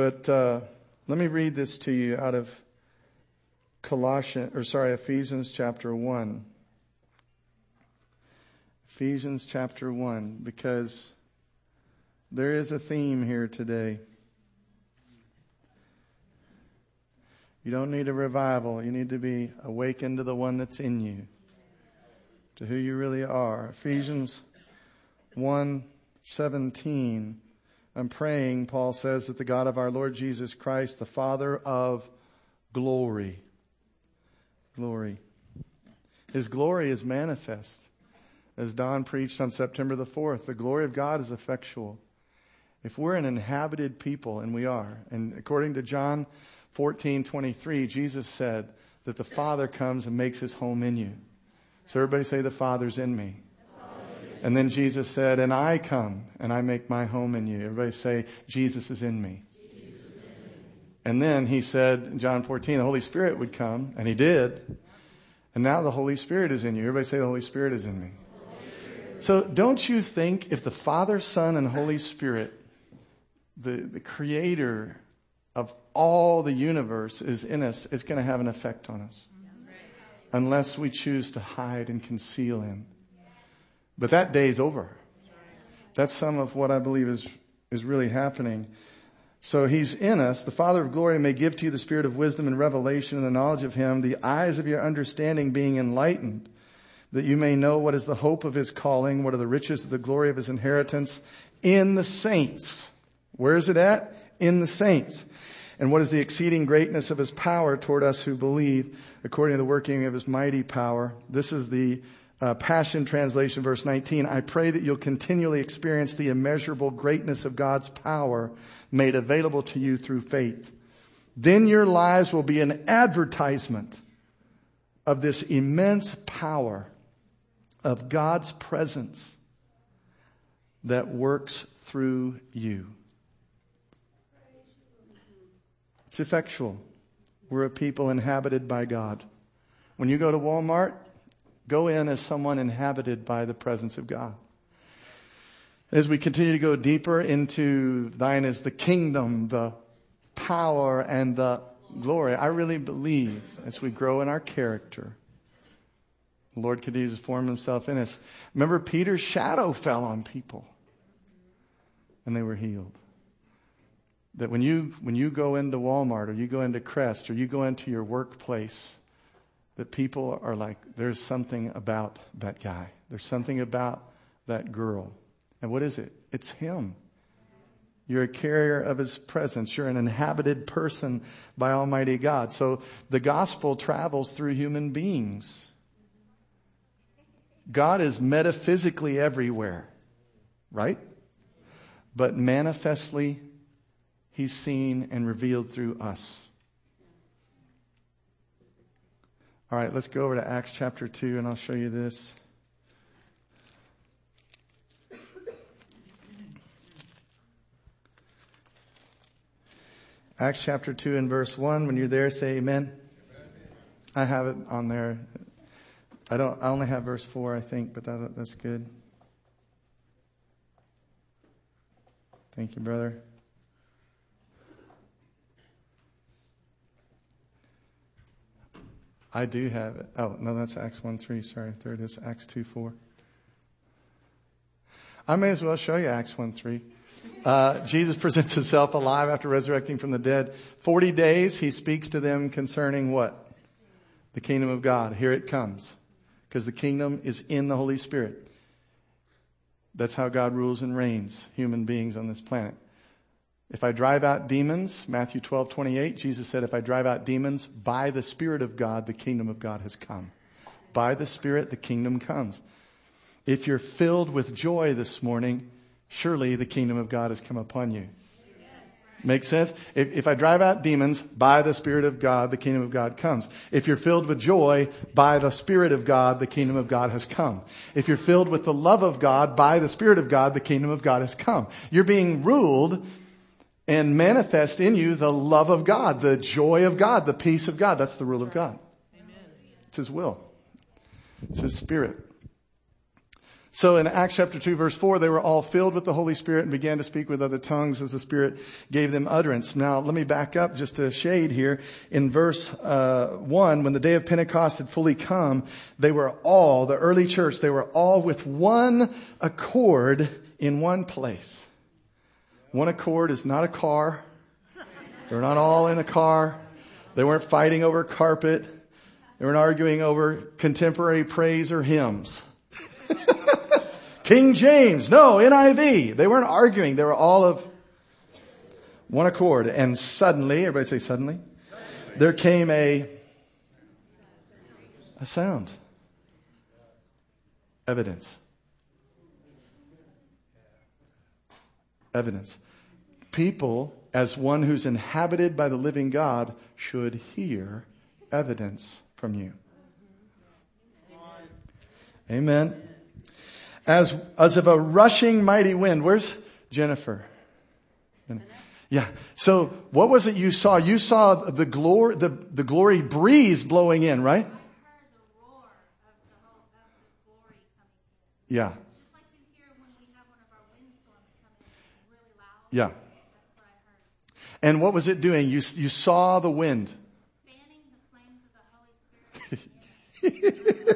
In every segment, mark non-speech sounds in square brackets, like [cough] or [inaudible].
But uh, let me read this to you out of Colossians, or sorry, Ephesians chapter 1. Ephesians chapter 1, because there is a theme here today. You don't need a revival. You need to be awakened to the one that's in you, to who you really are. Ephesians 1 17. I'm praying, Paul says, that the God of our Lord Jesus Christ, the Father of glory, glory. His glory is manifest. As Don preached on September the 4th, the glory of God is effectual. If we're an inhabited people, and we are, and according to John 14, 23, Jesus said that the Father comes and makes his home in you. So everybody say the Father's in me. And then Jesus said, and I come and I make my home in you. Everybody say, Jesus is in me. And then he said John 14, the Holy Spirit would come, and he did. And now the Holy Spirit is in you. Everybody say the Holy Spirit is in me. So don't you think if the Father, Son, and Holy Spirit, the, the creator of all the universe is in us, it's going to have an effect on us. Unless we choose to hide and conceal him. But that day is over. That's some of what I believe is, is really happening. So he's in us. The Father of glory may give to you the spirit of wisdom and revelation and the knowledge of him, the eyes of your understanding being enlightened, that you may know what is the hope of his calling, what are the riches of the glory of his inheritance in the saints. Where is it at? In the saints. And what is the exceeding greatness of his power toward us who believe according to the working of his mighty power? This is the uh, Passion Translation, verse 19. I pray that you'll continually experience the immeasurable greatness of God's power made available to you through faith. Then your lives will be an advertisement of this immense power of God's presence that works through you. It's effectual. We're a people inhabited by God. When you go to Walmart, go in as someone inhabited by the presence of God. As we continue to go deeper into thine is the kingdom, the power, and the glory, I really believe as we grow in our character, the Lord continues to form himself in us. Remember, Peter's shadow fell on people and they were healed. That when you, when you go into Walmart or you go into Crest or you go into your workplace, that people are like, there's something about that guy. There's something about that girl. And what is it? It's him. You're a carrier of his presence. You're an inhabited person by Almighty God. So the gospel travels through human beings. God is metaphysically everywhere, right? But manifestly He's seen and revealed through us. All right, let's go over to Acts chapter 2 and I'll show you this. Acts chapter 2 and verse 1. When you're there, say amen. I have it on there. I don't, I only have verse 4, I think, but that, that's good. Thank you, brother. I do have it. Oh, no, that's Acts 1 3. Sorry. There it is. Acts 2 4. I may as well show you Acts 1 3. Uh, Jesus [laughs] presents himself alive after resurrecting from the dead. 40 days he speaks to them concerning what? The kingdom of God. Here it comes. Because the kingdom is in the Holy Spirit. That's how God rules and reigns human beings on this planet. If I drive out demons, Matthew 12, 28, Jesus said, if I drive out demons by the Spirit of God, the kingdom of God has come. By the Spirit, the kingdom comes. If you're filled with joy this morning, surely the kingdom of God has come upon you. Make sense? If, if I drive out demons by the Spirit of God, the kingdom of God comes. If you're filled with joy by the Spirit of God, the kingdom of God has come. If you're filled with the love of God by the Spirit of God, the kingdom of God has come. You're being ruled and manifest in you the love of God, the joy of God, the peace of God. That's the rule of God. Amen. It's His will. It's His Spirit. So in Acts chapter 2 verse 4, they were all filled with the Holy Spirit and began to speak with other tongues as the Spirit gave them utterance. Now let me back up just a shade here. In verse uh, 1, when the day of Pentecost had fully come, they were all, the early church, they were all with one accord in one place. One accord is not a car. They're not all in a car. They weren't fighting over carpet. They weren't arguing over contemporary praise or hymns. [laughs] King James, no, NIV. They weren't arguing. They were all of one accord. And suddenly, everybody say suddenly, there came a, a sound. Evidence. Evidence. People, as one who's inhabited by the living God, should hear evidence from you. Amen as, as of a rushing mighty wind. Where's Jennifer? Yeah. So what was it you saw? You saw the glory, the, the glory breeze blowing in, right? Yeah. Yeah. And what was it doing? You, you saw the wind. [laughs]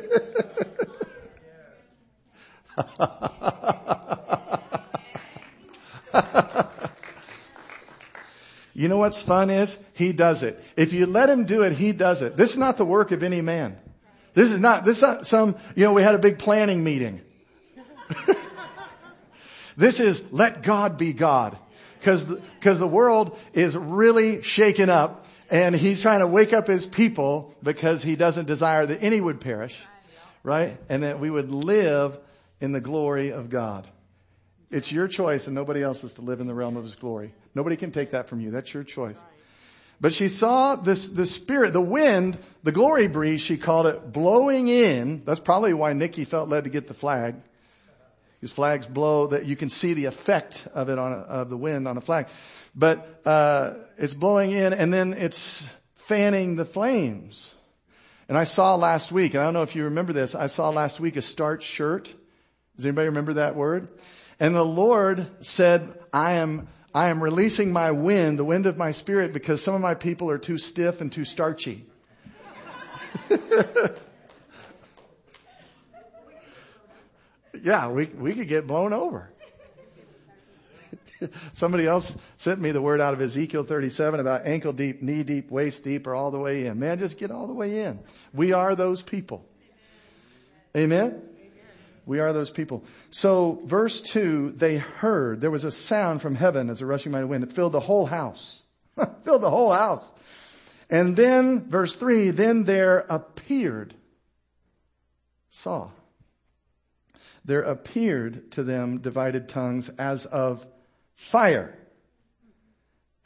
You know what's fun is? He does it. If you let him do it, he does it. This is not the work of any man. This is not, this is not some, you know, we had a big planning meeting. [laughs] this is let God be God. Cause, cause the world is really shaken up and he's trying to wake up his people because he doesn't desire that any would perish. Right? And that we would live in the glory of God. It's your choice and nobody else's to live in the realm of his glory. Nobody can take that from you. That's your choice. But she saw this, the spirit, the wind, the glory breeze, she called it, blowing in. That's probably why Nikki felt led to get the flag. Because flags blow that you can see the effect of it on, a, of the wind on a flag. But, uh, it's blowing in and then it's fanning the flames. And I saw last week, and I don't know if you remember this, I saw last week a starch shirt does anybody remember that word? And the Lord said, I am, I am releasing my wind, the wind of my spirit, because some of my people are too stiff and too starchy. [laughs] yeah, we, we could get blown over. [laughs] Somebody else sent me the word out of Ezekiel 37 about ankle deep, knee deep, waist deep, or all the way in. Man, just get all the way in. We are those people. Amen? We are those people. So verse two, they heard, there was a sound from heaven as a rushing mighty wind. It filled the whole house. [laughs] filled the whole house. And then verse three, then there appeared, saw, there appeared to them divided tongues as of fire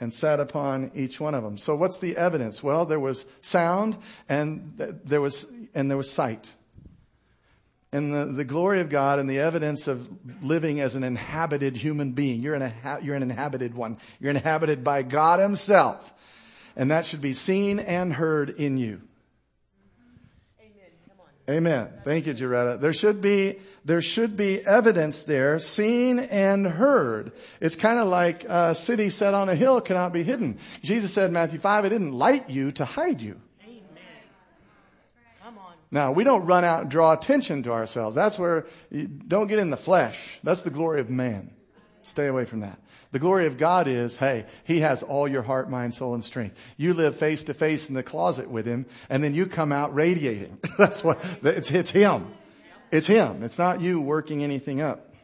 and sat upon each one of them. So what's the evidence? Well, there was sound and there was, and there was sight and the, the glory of God and the evidence of living as an inhabited human being. You're an, you're an inhabited one. You're inhabited by God himself. And that should be seen and heard in you. Amen. Thank you, Jaretta. There should be, there should be evidence there, seen and heard. It's kind of like a city set on a hill cannot be hidden. Jesus said in Matthew 5, I didn't light you to hide you. Amen. Now, we don't run out and draw attention to ourselves. That's where you don't get in the flesh. That's the glory of man. Stay away from that. The glory of God is, hey, He has all your heart, mind, soul, and strength. You live face to face in the closet with Him, and then you come out radiating. [laughs] That's what, it's, it's Him. It's Him. It's not you working anything up.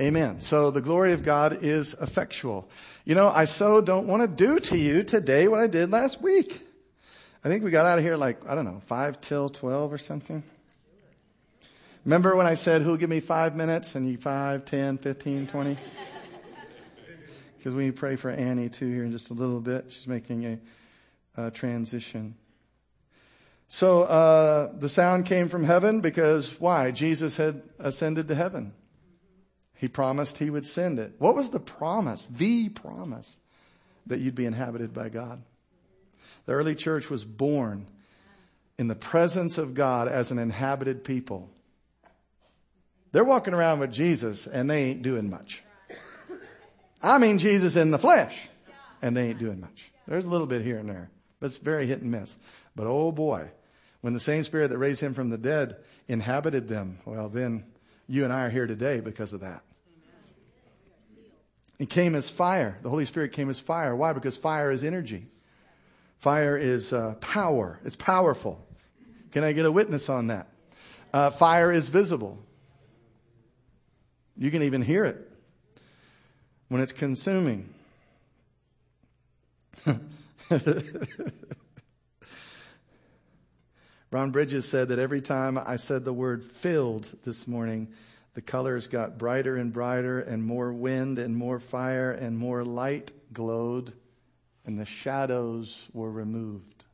Amen. So the glory of God is effectual. You know, I so don't want to do to you today what I did last week. I think we got out of here like, I don't know, 5 till 12 or something. Remember when I said, who'll give me five minutes? And you 5, 10, 15, 20? Because we pray for Annie too here in just a little bit. She's making a, a transition. So, uh, the sound came from heaven because why? Jesus had ascended to heaven. He promised he would send it. What was the promise? The promise that you'd be inhabited by God. The early church was born in the presence of God as an inhabited people. They're walking around with Jesus and they ain't doing much. I mean Jesus in the flesh and they ain't doing much. There's a little bit here and there, but it's very hit and miss. But oh boy, when the same spirit that raised him from the dead inhabited them, well then you and I are here today because of that. It came as fire. The Holy Spirit came as fire. Why? Because fire is energy. Fire is uh, power. It's powerful. Can I get a witness on that? Uh, fire is visible. You can even hear it when it's consuming. [laughs] Ron Bridges said that every time I said the word filled this morning, the colors got brighter and brighter and more wind and more fire and more light glowed and the shadows were removed.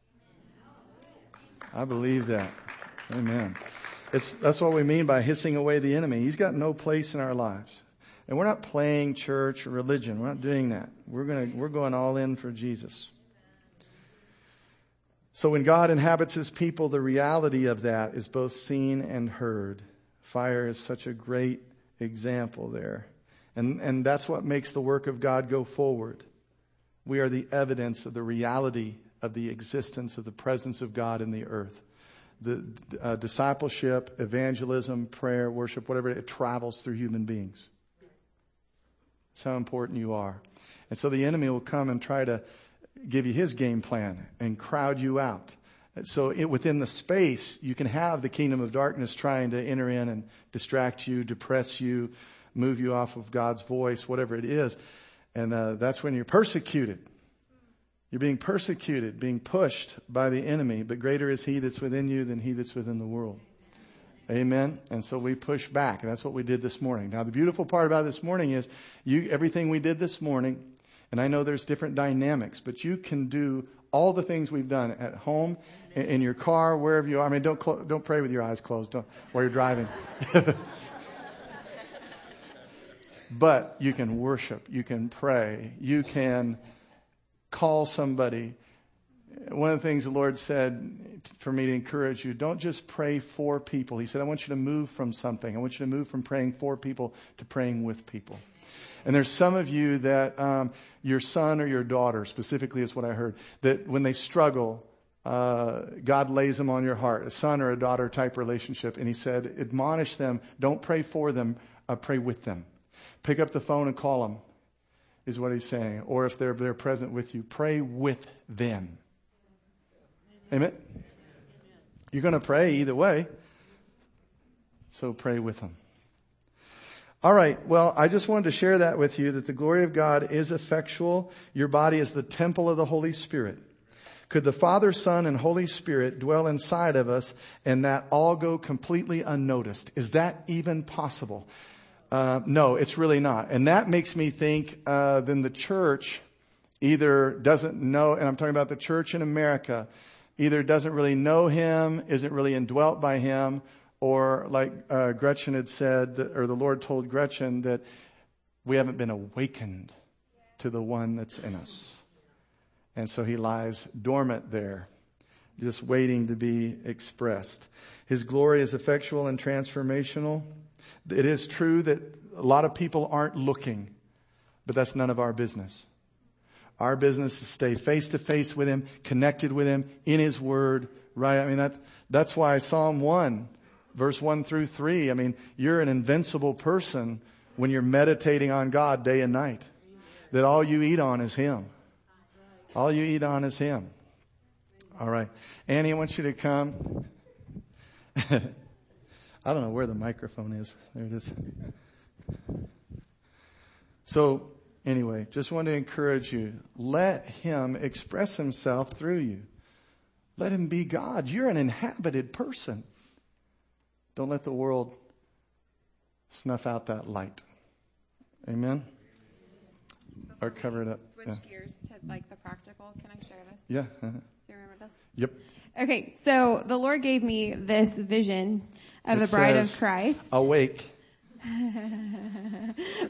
I believe that. Amen. It's, that's what we mean by hissing away the enemy. He's got no place in our lives. And we're not playing church or religion. We're not doing that. We're going to, we're going all in for Jesus. So when God inhabits his people, the reality of that is both seen and heard. Fire is such a great example there. And, and that's what makes the work of God go forward. We are the evidence of the reality of the existence of the presence of God in the earth. The uh, discipleship, evangelism, prayer, worship, whatever, it travels through human beings. That's how important you are. And so the enemy will come and try to give you his game plan and crowd you out. So it, within the space, you can have the kingdom of darkness trying to enter in and distract you, depress you, move you off of God's voice, whatever it is. And uh, that's when you're persecuted. You're being persecuted, being pushed by the enemy, but greater is he that's within you than he that's within the world. Amen. And so we push back. And that's what we did this morning. Now the beautiful part about this morning is you, everything we did this morning, and I know there's different dynamics, but you can do all the things we've done at home, in, in your car, wherever you are. I mean, don't, clo- don't pray with your eyes closed don't, while you're driving. [laughs] but you can worship. You can pray. You can call somebody. One of the things the Lord said for me to encourage you, don't just pray for people. He said, I want you to move from something. I want you to move from praying for people to praying with people. And there's some of you that um, your son or your daughter, specifically, is what I heard, that when they struggle, uh, God lays them on your heart, a son or a daughter type relationship. And he said, admonish them. Don't pray for them. Uh, pray with them. Pick up the phone and call them, is what he's saying. Or if they're, they're present with you, pray with them. Amen? You're going to pray either way. So pray with them. All right. Well, I just wanted to share that with you that the glory of God is effectual. Your body is the temple of the Holy Spirit. Could the Father, Son, and Holy Spirit dwell inside of us and that all go completely unnoticed? Is that even possible? Uh, no, it's really not. And that makes me think uh, then the church either doesn't know, and I'm talking about the church in America, either doesn't really know him, isn't really indwelt by him, or like uh, Gretchen had said, or the Lord told Gretchen that we haven't been awakened to the one that's in us. And so he lies dormant there, just waiting to be expressed. His glory is effectual and transformational. It is true that a lot of people aren't looking, but that's none of our business. Our business is stay face to face with him, connected with him, in his word, right? I mean, that's, that's why Psalm 1 verse 1 through 3. I mean, you're an invincible person when you're meditating on God day and night. That all you eat on is Him. All you eat on is Him. All right. Annie, I want you to come. [laughs] I don't know where the microphone is. There it is. So, anyway, just want to encourage you. Let Him express Himself through you. Let Him be God. You're an inhabited person. Don't let the world snuff out that light. Amen? Before or cover it up. Switch yeah. gears to like the practical. Can I share this? Yeah. Uh-huh. Do you remember this? Yep. Okay, so the Lord gave me this vision of it the bride of Christ. Awake. [laughs]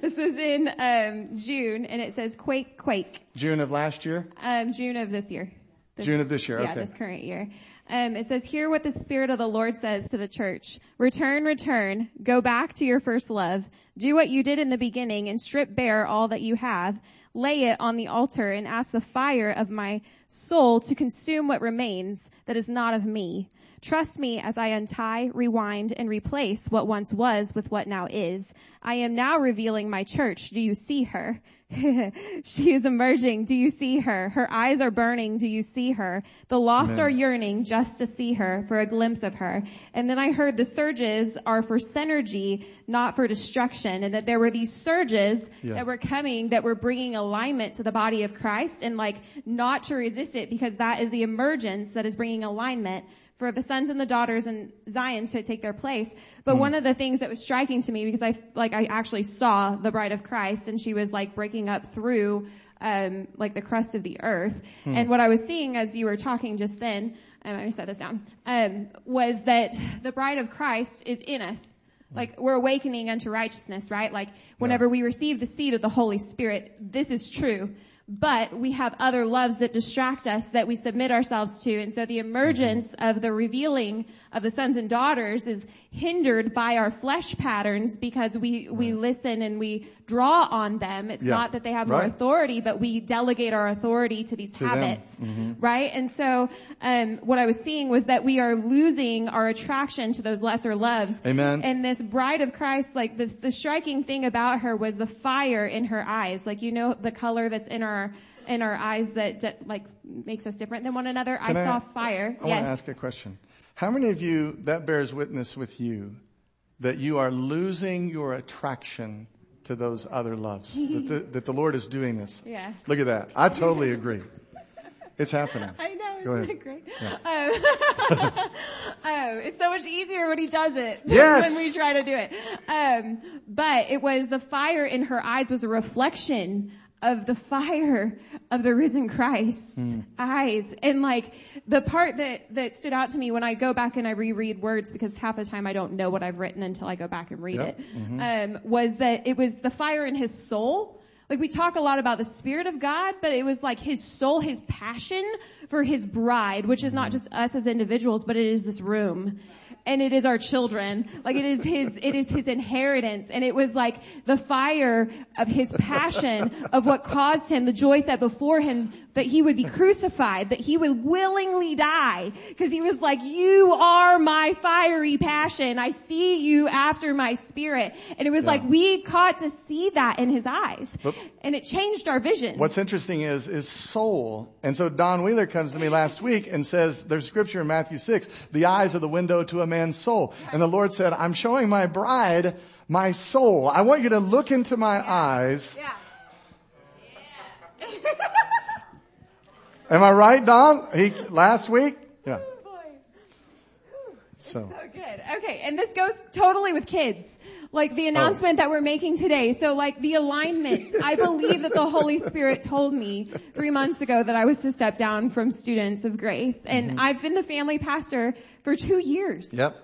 this is in um, June, and it says "quake, quake." June of last year. Um, June of this year. This, June of this year. Yeah, okay. this current year. Um, it says, hear what the Spirit of the Lord says to the church. Return, return, go back to your first love. Do what you did in the beginning and strip bare all that you have. Lay it on the altar and ask the fire of my soul to consume what remains that is not of me. Trust me as I untie, rewind, and replace what once was with what now is. I am now revealing my church. Do you see her? [laughs] she is emerging. Do you see her? Her eyes are burning. Do you see her? The lost Amen. are yearning just to see her, for a glimpse of her. And then I heard the surges are for synergy, not for destruction. And that there were these surges yeah. that were coming that were bringing alignment to the body of Christ and like not to resist it because that is the emergence that is bringing alignment for the sons and the daughters in Zion to take their place. But mm. one of the things that was striking to me, because I, like, I actually saw the bride of Christ and she was like breaking up through, um, like the crust of the earth. Mm. And what I was seeing as you were talking just then, um, let me set this down, um, was that the bride of Christ is in us. Like we're awakening unto righteousness, right? Like whenever yeah. we receive the seed of the Holy Spirit, this is true but we have other loves that distract us that we submit ourselves to. And so the emergence of the revealing of the sons and daughters is hindered by our flesh patterns because we, we listen and we draw on them. It's yeah. not that they have more authority, but we delegate our authority to these to habits, mm-hmm. right? And so, um, what I was seeing was that we are losing our attraction to those lesser loves. Amen. And this bride of Christ, like the, the striking thing about her was the fire in her eyes. Like, you know, the color that's in our, in our eyes that, that like makes us different than one another. I, I, saw fire. I yes. want to ask a question. How many of you, that bears witness with you, that you are losing your attraction to those other loves? that, the, [laughs] that the Lord is doing this? Yeah. Look at that. I totally agree. It's happening. [laughs] I know. Go isn't ahead. it great? Yeah. [laughs] Um, um, it's so much easier when he does it yes. when we try to do it. Um, but it was the fire in her eyes was a reflection of the fire of the risen Christ's mm. eyes. And like the part that, that stood out to me when I go back and I reread words because half the time I don't know what I've written until I go back and read yep. it, mm-hmm. um, was that it was the fire in his soul. Like we talk a lot about the spirit of God, but it was like his soul, his passion for his bride, which is not mm-hmm. just us as individuals, but it is this room and it is our children. Like it is his, it is his inheritance. And it was like the fire of his passion of what caused him, the joy set before him that he would be crucified, that he would willingly die. Cause he was like, you are my fiery passion. I see you after my spirit. And it was yeah. like we caught to see that in his eyes. But and it changed our vision. What's interesting is, is soul. And so Don Wheeler comes to me last week and says, there's scripture in Matthew 6, the eyes are the window to a man man's soul. And the Lord said, I'm showing my bride my soul. I want you to look into my yeah. eyes. Yeah. Yeah. Am I right, Don? He, last week? Yeah. Oh, so. so good. Okay. And this goes totally with kids. Like the announcement oh. that we're making today. So like the alignment. [laughs] I believe that the Holy Spirit told me three months ago that I was to step down from students of grace. And mm-hmm. I've been the family pastor for two years. Yep.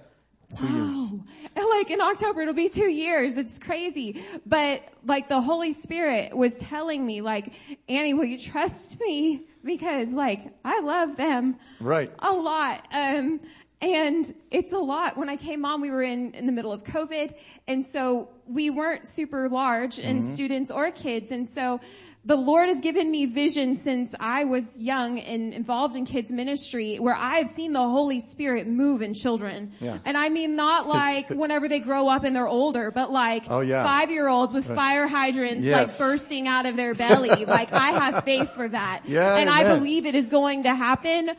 Two wow. years. And like in October, it'll be two years. It's crazy. But like the Holy Spirit was telling me like, Annie, will you trust me? Because like, I love them. Right. A lot. Um, and it's a lot. When I came on, we were in, in the middle of COVID. And so we weren't super large in mm-hmm. students or kids. And so the Lord has given me vision since I was young and involved in kids ministry where I've seen the Holy Spirit move in children. Yeah. And I mean not like whenever they grow up and they're older, but like oh, yeah. five year olds with fire hydrants yes. like bursting out of their belly. [laughs] like I have faith for that. Yeah, and amen. I believe it is going to happen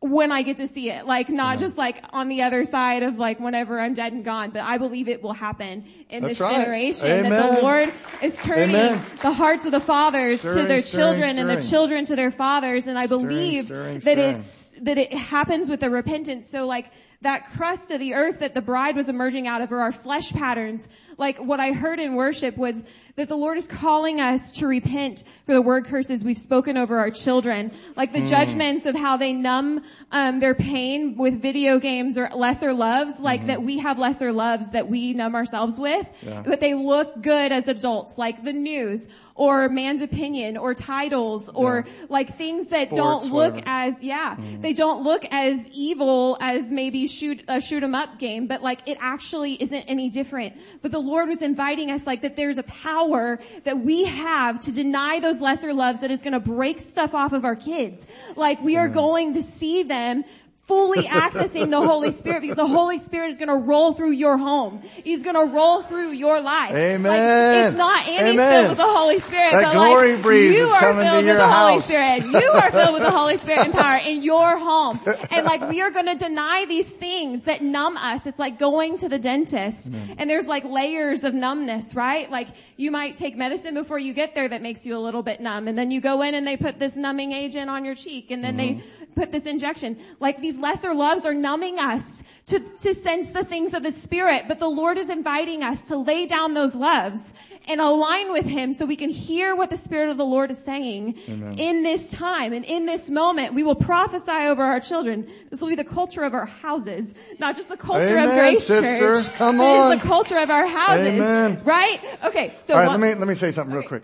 when I get to see it. Like not yeah. just like on the other side of like whenever I'm dead and gone, but I believe it will happen in That's this right. generation Amen. that the Lord is turning Amen. the hearts of the fathers stirring, to their stirring, children stirring. and the children to their fathers. And I believe that it's, that it happens with the repentance. So like, that crust of the earth that the bride was emerging out of or our flesh patterns. Like what I heard in worship was that the Lord is calling us to repent for the word curses we've spoken over our children. Like the mm. judgments of how they numb, um, their pain with video games or lesser loves. Like mm-hmm. that we have lesser loves that we numb ourselves with. Yeah. But they look good as adults. Like the news or man's opinion or titles or yeah. like things that Sports, don't look whatever. as, yeah, mm. they they don't look as evil as maybe shoot, a shoot 'em up game, but like it actually isn't any different. But the Lord was inviting us like that there's a power that we have to deny those lesser loves that is going to break stuff off of our kids. Like we are going to see them fully [laughs] accessing the Holy Spirit because the Holy Spirit is going to roll through your home. He's going to roll through your life. Amen. Like, it's not Andy's Amen. filled with the Holy Spirit, That but glory like breeze you is are coming to filled with the Holy. Spirit. You are [laughs] filled with the Holy Spirit and power in your home. And like we are going to deny these things that numb us. It's like going to the dentist and there's like layers of numbness, right? Like you might take medicine before you get there that makes you a little bit numb and then you go in and they put this numbing agent on your cheek and then they Mm-hmm. put this injection. Like these lesser loves are numbing us to, to sense the things of the Spirit, but the Lord is inviting us to lay down those loves and align with Him so we can hear what the Spirit of the Lord is saying in this time and in this moment. We will prophesy over our children. This will be the culture of our houses, not just the culture of Grace sister. Church. Come on. It's the culture of our houses. Amen. Right? Okay. So All right, one- let me let me say something real quick.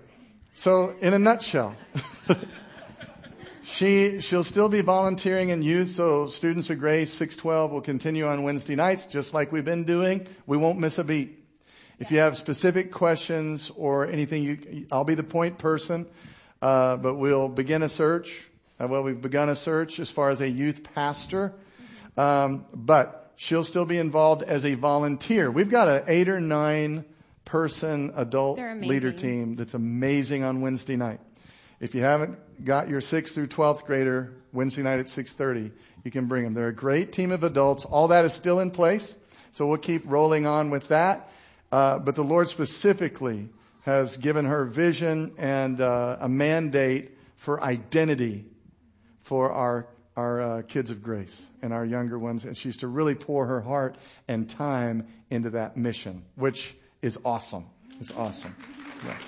So, in a nutshell, [laughs] she she'll still be volunteering in youth. So, students of Grace 612 will continue on Wednesday nights, just like we've been doing. We won't miss a beat. If you have specific questions or anything, you, I'll be the point person. Uh, but we'll begin a search. Uh, well, we've begun a search as far as a youth pastor. Um, but she'll still be involved as a volunteer. We've got an eight or nine person adult leader team that's amazing on Wednesday night. If you haven't got your 6th through 12th grader Wednesday night at 6:30, you can bring them. They're a great team of adults. All that is still in place, so we'll keep rolling on with that. Uh, but the Lord specifically has given her vision and uh, a mandate for identity for our our uh, kids of grace and our younger ones, and she's to really pour her heart and time into that mission, which is awesome. It's awesome. Yeah.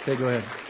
Okay, go ahead.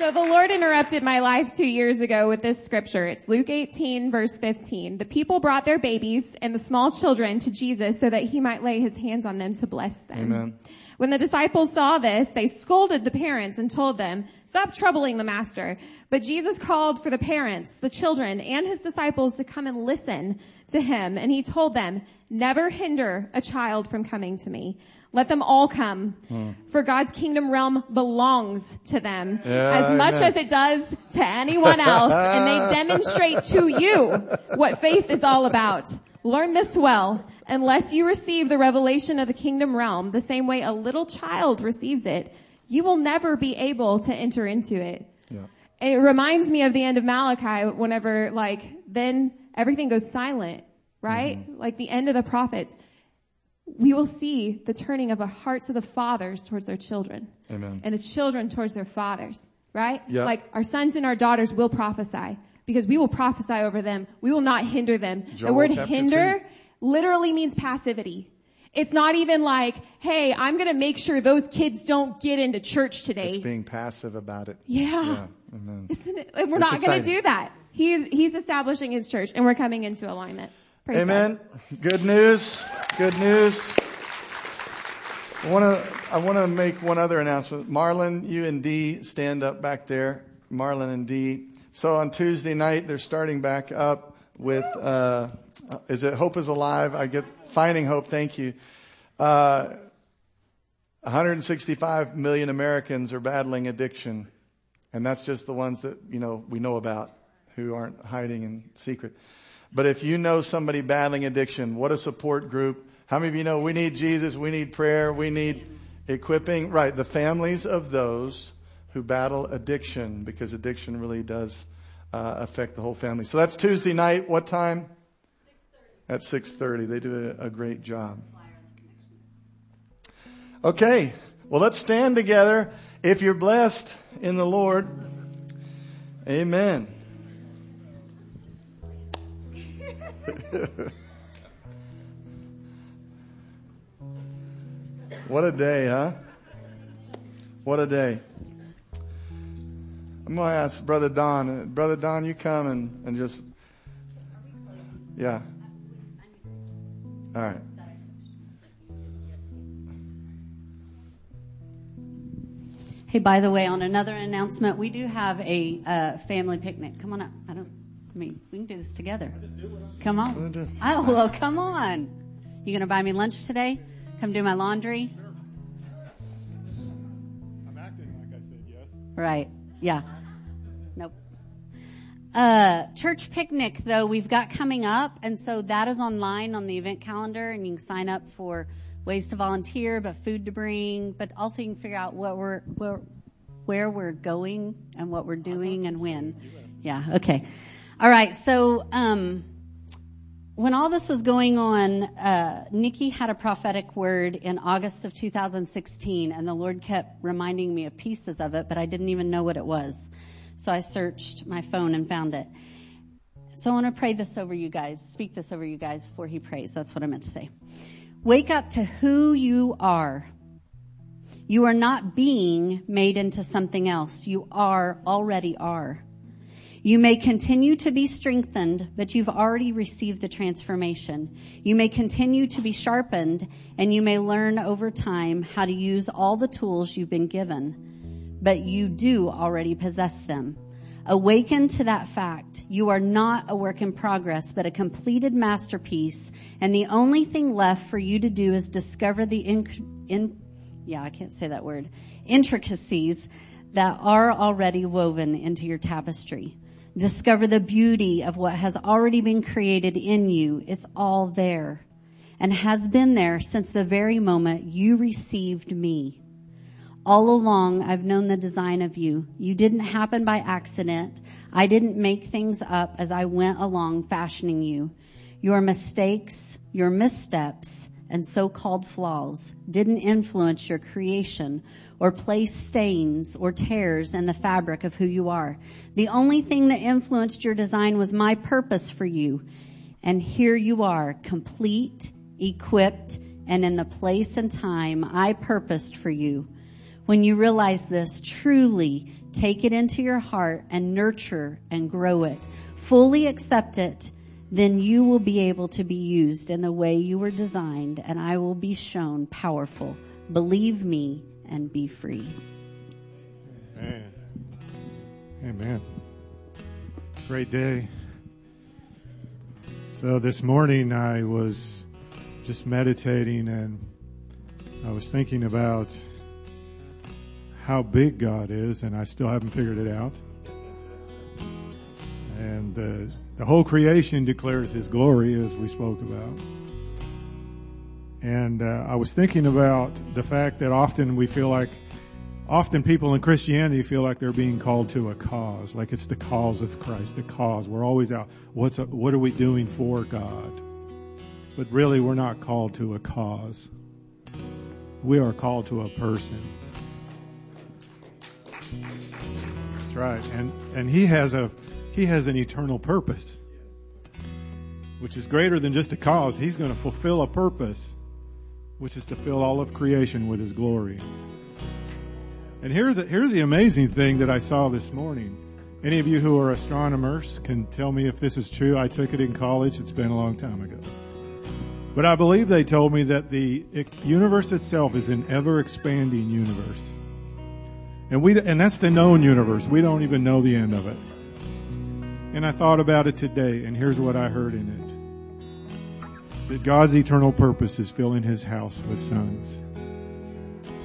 So the Lord interrupted my life two years ago with this scripture. It's Luke 18 verse 15. The people brought their babies and the small children to Jesus so that he might lay his hands on them to bless them. Amen. When the disciples saw this, they scolded the parents and told them, stop troubling the master. But Jesus called for the parents, the children, and his disciples to come and listen to him. And he told them, never hinder a child from coming to me. Let them all come. Hmm. For God's kingdom realm belongs to them Yeah, as much amen. as it does to anyone else. and they [laughs] demonstrate to you what faith is all about. Learn this well. Unless you receive the revelation of the kingdom realm the same way a little child receives it, you will never be able to enter into it. Yeah. It reminds me of the end of Malachi whenever like then everything goes silent, right? Mm-hmm. Like the end of the prophets. We will see the turning of the hearts of the fathers towards their children Amen. and the children towards their fathers, right? Like our sons and our daughters will prophesy because we will prophesy over them. We will not hinder them. the word hinder literally means passivity. It's not even like, hey, I'm gonna make sure those kids don't get into church today. It's being passive about it. yeah. Yeah. Isn't it? We're It's not gonna do that. He's, he's establishing his church and we're coming into alignment. Praise Amen. God. Good news. Good news. I want to I want to make one other announcement. Marlon, you and Dee stand up back there. Marlon and Dee. So on Tuesday night they're starting back up with uh, is it Hope is Alive? I get Finding Hope. Thank you. Uh, 165 million Americans are battling addiction, and that's just the ones that you know we know about who aren't hiding in secret. But if you know somebody battling addiction, what a support group. How many of you know we need Jesus, we need prayer, we need equipping? Right, the families of those who battle addiction, because addiction really does uh, affect the whole family. So that's Tuesday night. What time? 6:30. At 6.30. They do a, a great job. Okay. Well, let's stand together. If you're blessed in the Lord, amen. [laughs] what a day, huh? What a day. I'm going to ask Brother Don. Brother Don, you come and, and just, yeah. All right. Hey, by the way, on another announcement, we do have a uh, family picnic. Come on up. I don't. I mean, we can do this together. Come on. Oh, well, come on. You gonna buy me lunch today? Come do my laundry? I'm acting like I said yes. Right. Yeah. Uh, church picnic though we've got coming up and so that is online on the event calendar and you can sign up for ways to volunteer, but food to bring, but also you can figure out what we're, where, where we're going and what we're doing and when. Yeah. Okay. All right. So, um, when all this was going on, uh, Nikki had a prophetic word in August of 2016, and the Lord kept reminding me of pieces of it, but I didn't even know what it was. So I searched my phone and found it. So I want to pray this over you guys, speak this over you guys before he prays. That's what I meant to say. Wake up to who you are. You are not being made into something else. You are already are. You may continue to be strengthened, but you've already received the transformation. You may continue to be sharpened and you may learn over time how to use all the tools you've been given, but you do already possess them. Awaken to that fact. You are not a work in progress, but a completed masterpiece. And the only thing left for you to do is discover the in, in yeah, I can't say that word, intricacies that are already woven into your tapestry. Discover the beauty of what has already been created in you. It's all there and has been there since the very moment you received me. All along, I've known the design of you. You didn't happen by accident. I didn't make things up as I went along fashioning you. Your mistakes, your missteps, and so-called flaws didn't influence your creation or place stains or tears in the fabric of who you are. The only thing that influenced your design was my purpose for you. And here you are, complete, equipped, and in the place and time I purposed for you. When you realize this, truly take it into your heart and nurture and grow it. Fully accept it then you will be able to be used in the way you were designed and I will be shown powerful. Believe me and be free. Amen. Amen. Great day. So this morning I was just meditating and I was thinking about how big God is and I still haven't figured it out. And uh, the whole creation declares His glory, as we spoke about. And uh, I was thinking about the fact that often we feel like, often people in Christianity feel like they're being called to a cause, like it's the cause of Christ, the cause. We're always out. What's a, what are we doing for God? But really, we're not called to a cause. We are called to a person. That's right, and and He has a he has an eternal purpose, which is greater than just a cause. He's going to fulfill a purpose, which is to fill all of creation with His glory. And here's the, here's the amazing thing that I saw this morning. Any of you who are astronomers can tell me if this is true. I took it in college. It's been a long time ago. But I believe they told me that the universe itself is an ever expanding universe. And we, and that's the known universe. We don't even know the end of it. And I thought about it today, and here's what I heard in it. That God's eternal purpose is filling his house with sons.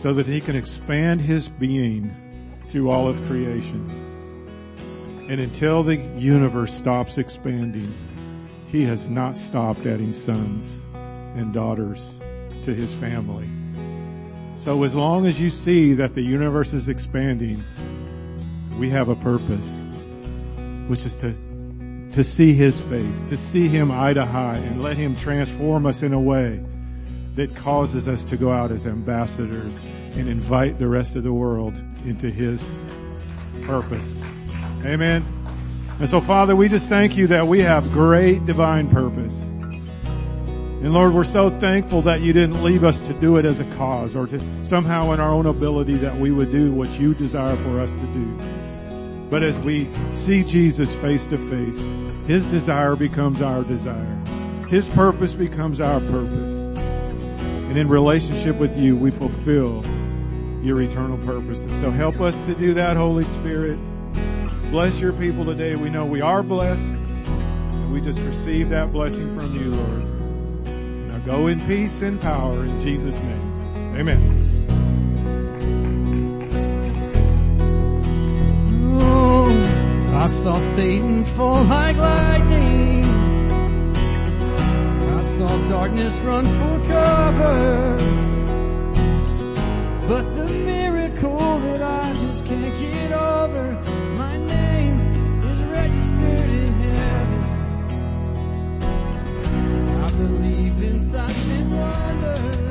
So that he can expand his being through all of creation. And until the universe stops expanding, he has not stopped adding sons and daughters to his family. So as long as you see that the universe is expanding, we have a purpose which is to to see his face, to see him eye to eye and let him transform us in a way that causes us to go out as ambassadors and invite the rest of the world into his purpose. Amen. And so Father, we just thank you that we have great divine purpose. And Lord, we're so thankful that you didn't leave us to do it as a cause or to somehow in our own ability that we would do what you desire for us to do. But as we see Jesus face to face, His desire becomes our desire. His purpose becomes our purpose. And in relationship with you, we fulfill your eternal purpose. And so help us to do that, Holy Spirit. Bless your people today. We know we are blessed. And we just receive that blessing from you, Lord. Go in peace and power in Jesus' name. Amen. I saw Satan fall like lightning. I saw darkness run for cover. But the miracle that I inside and wonder.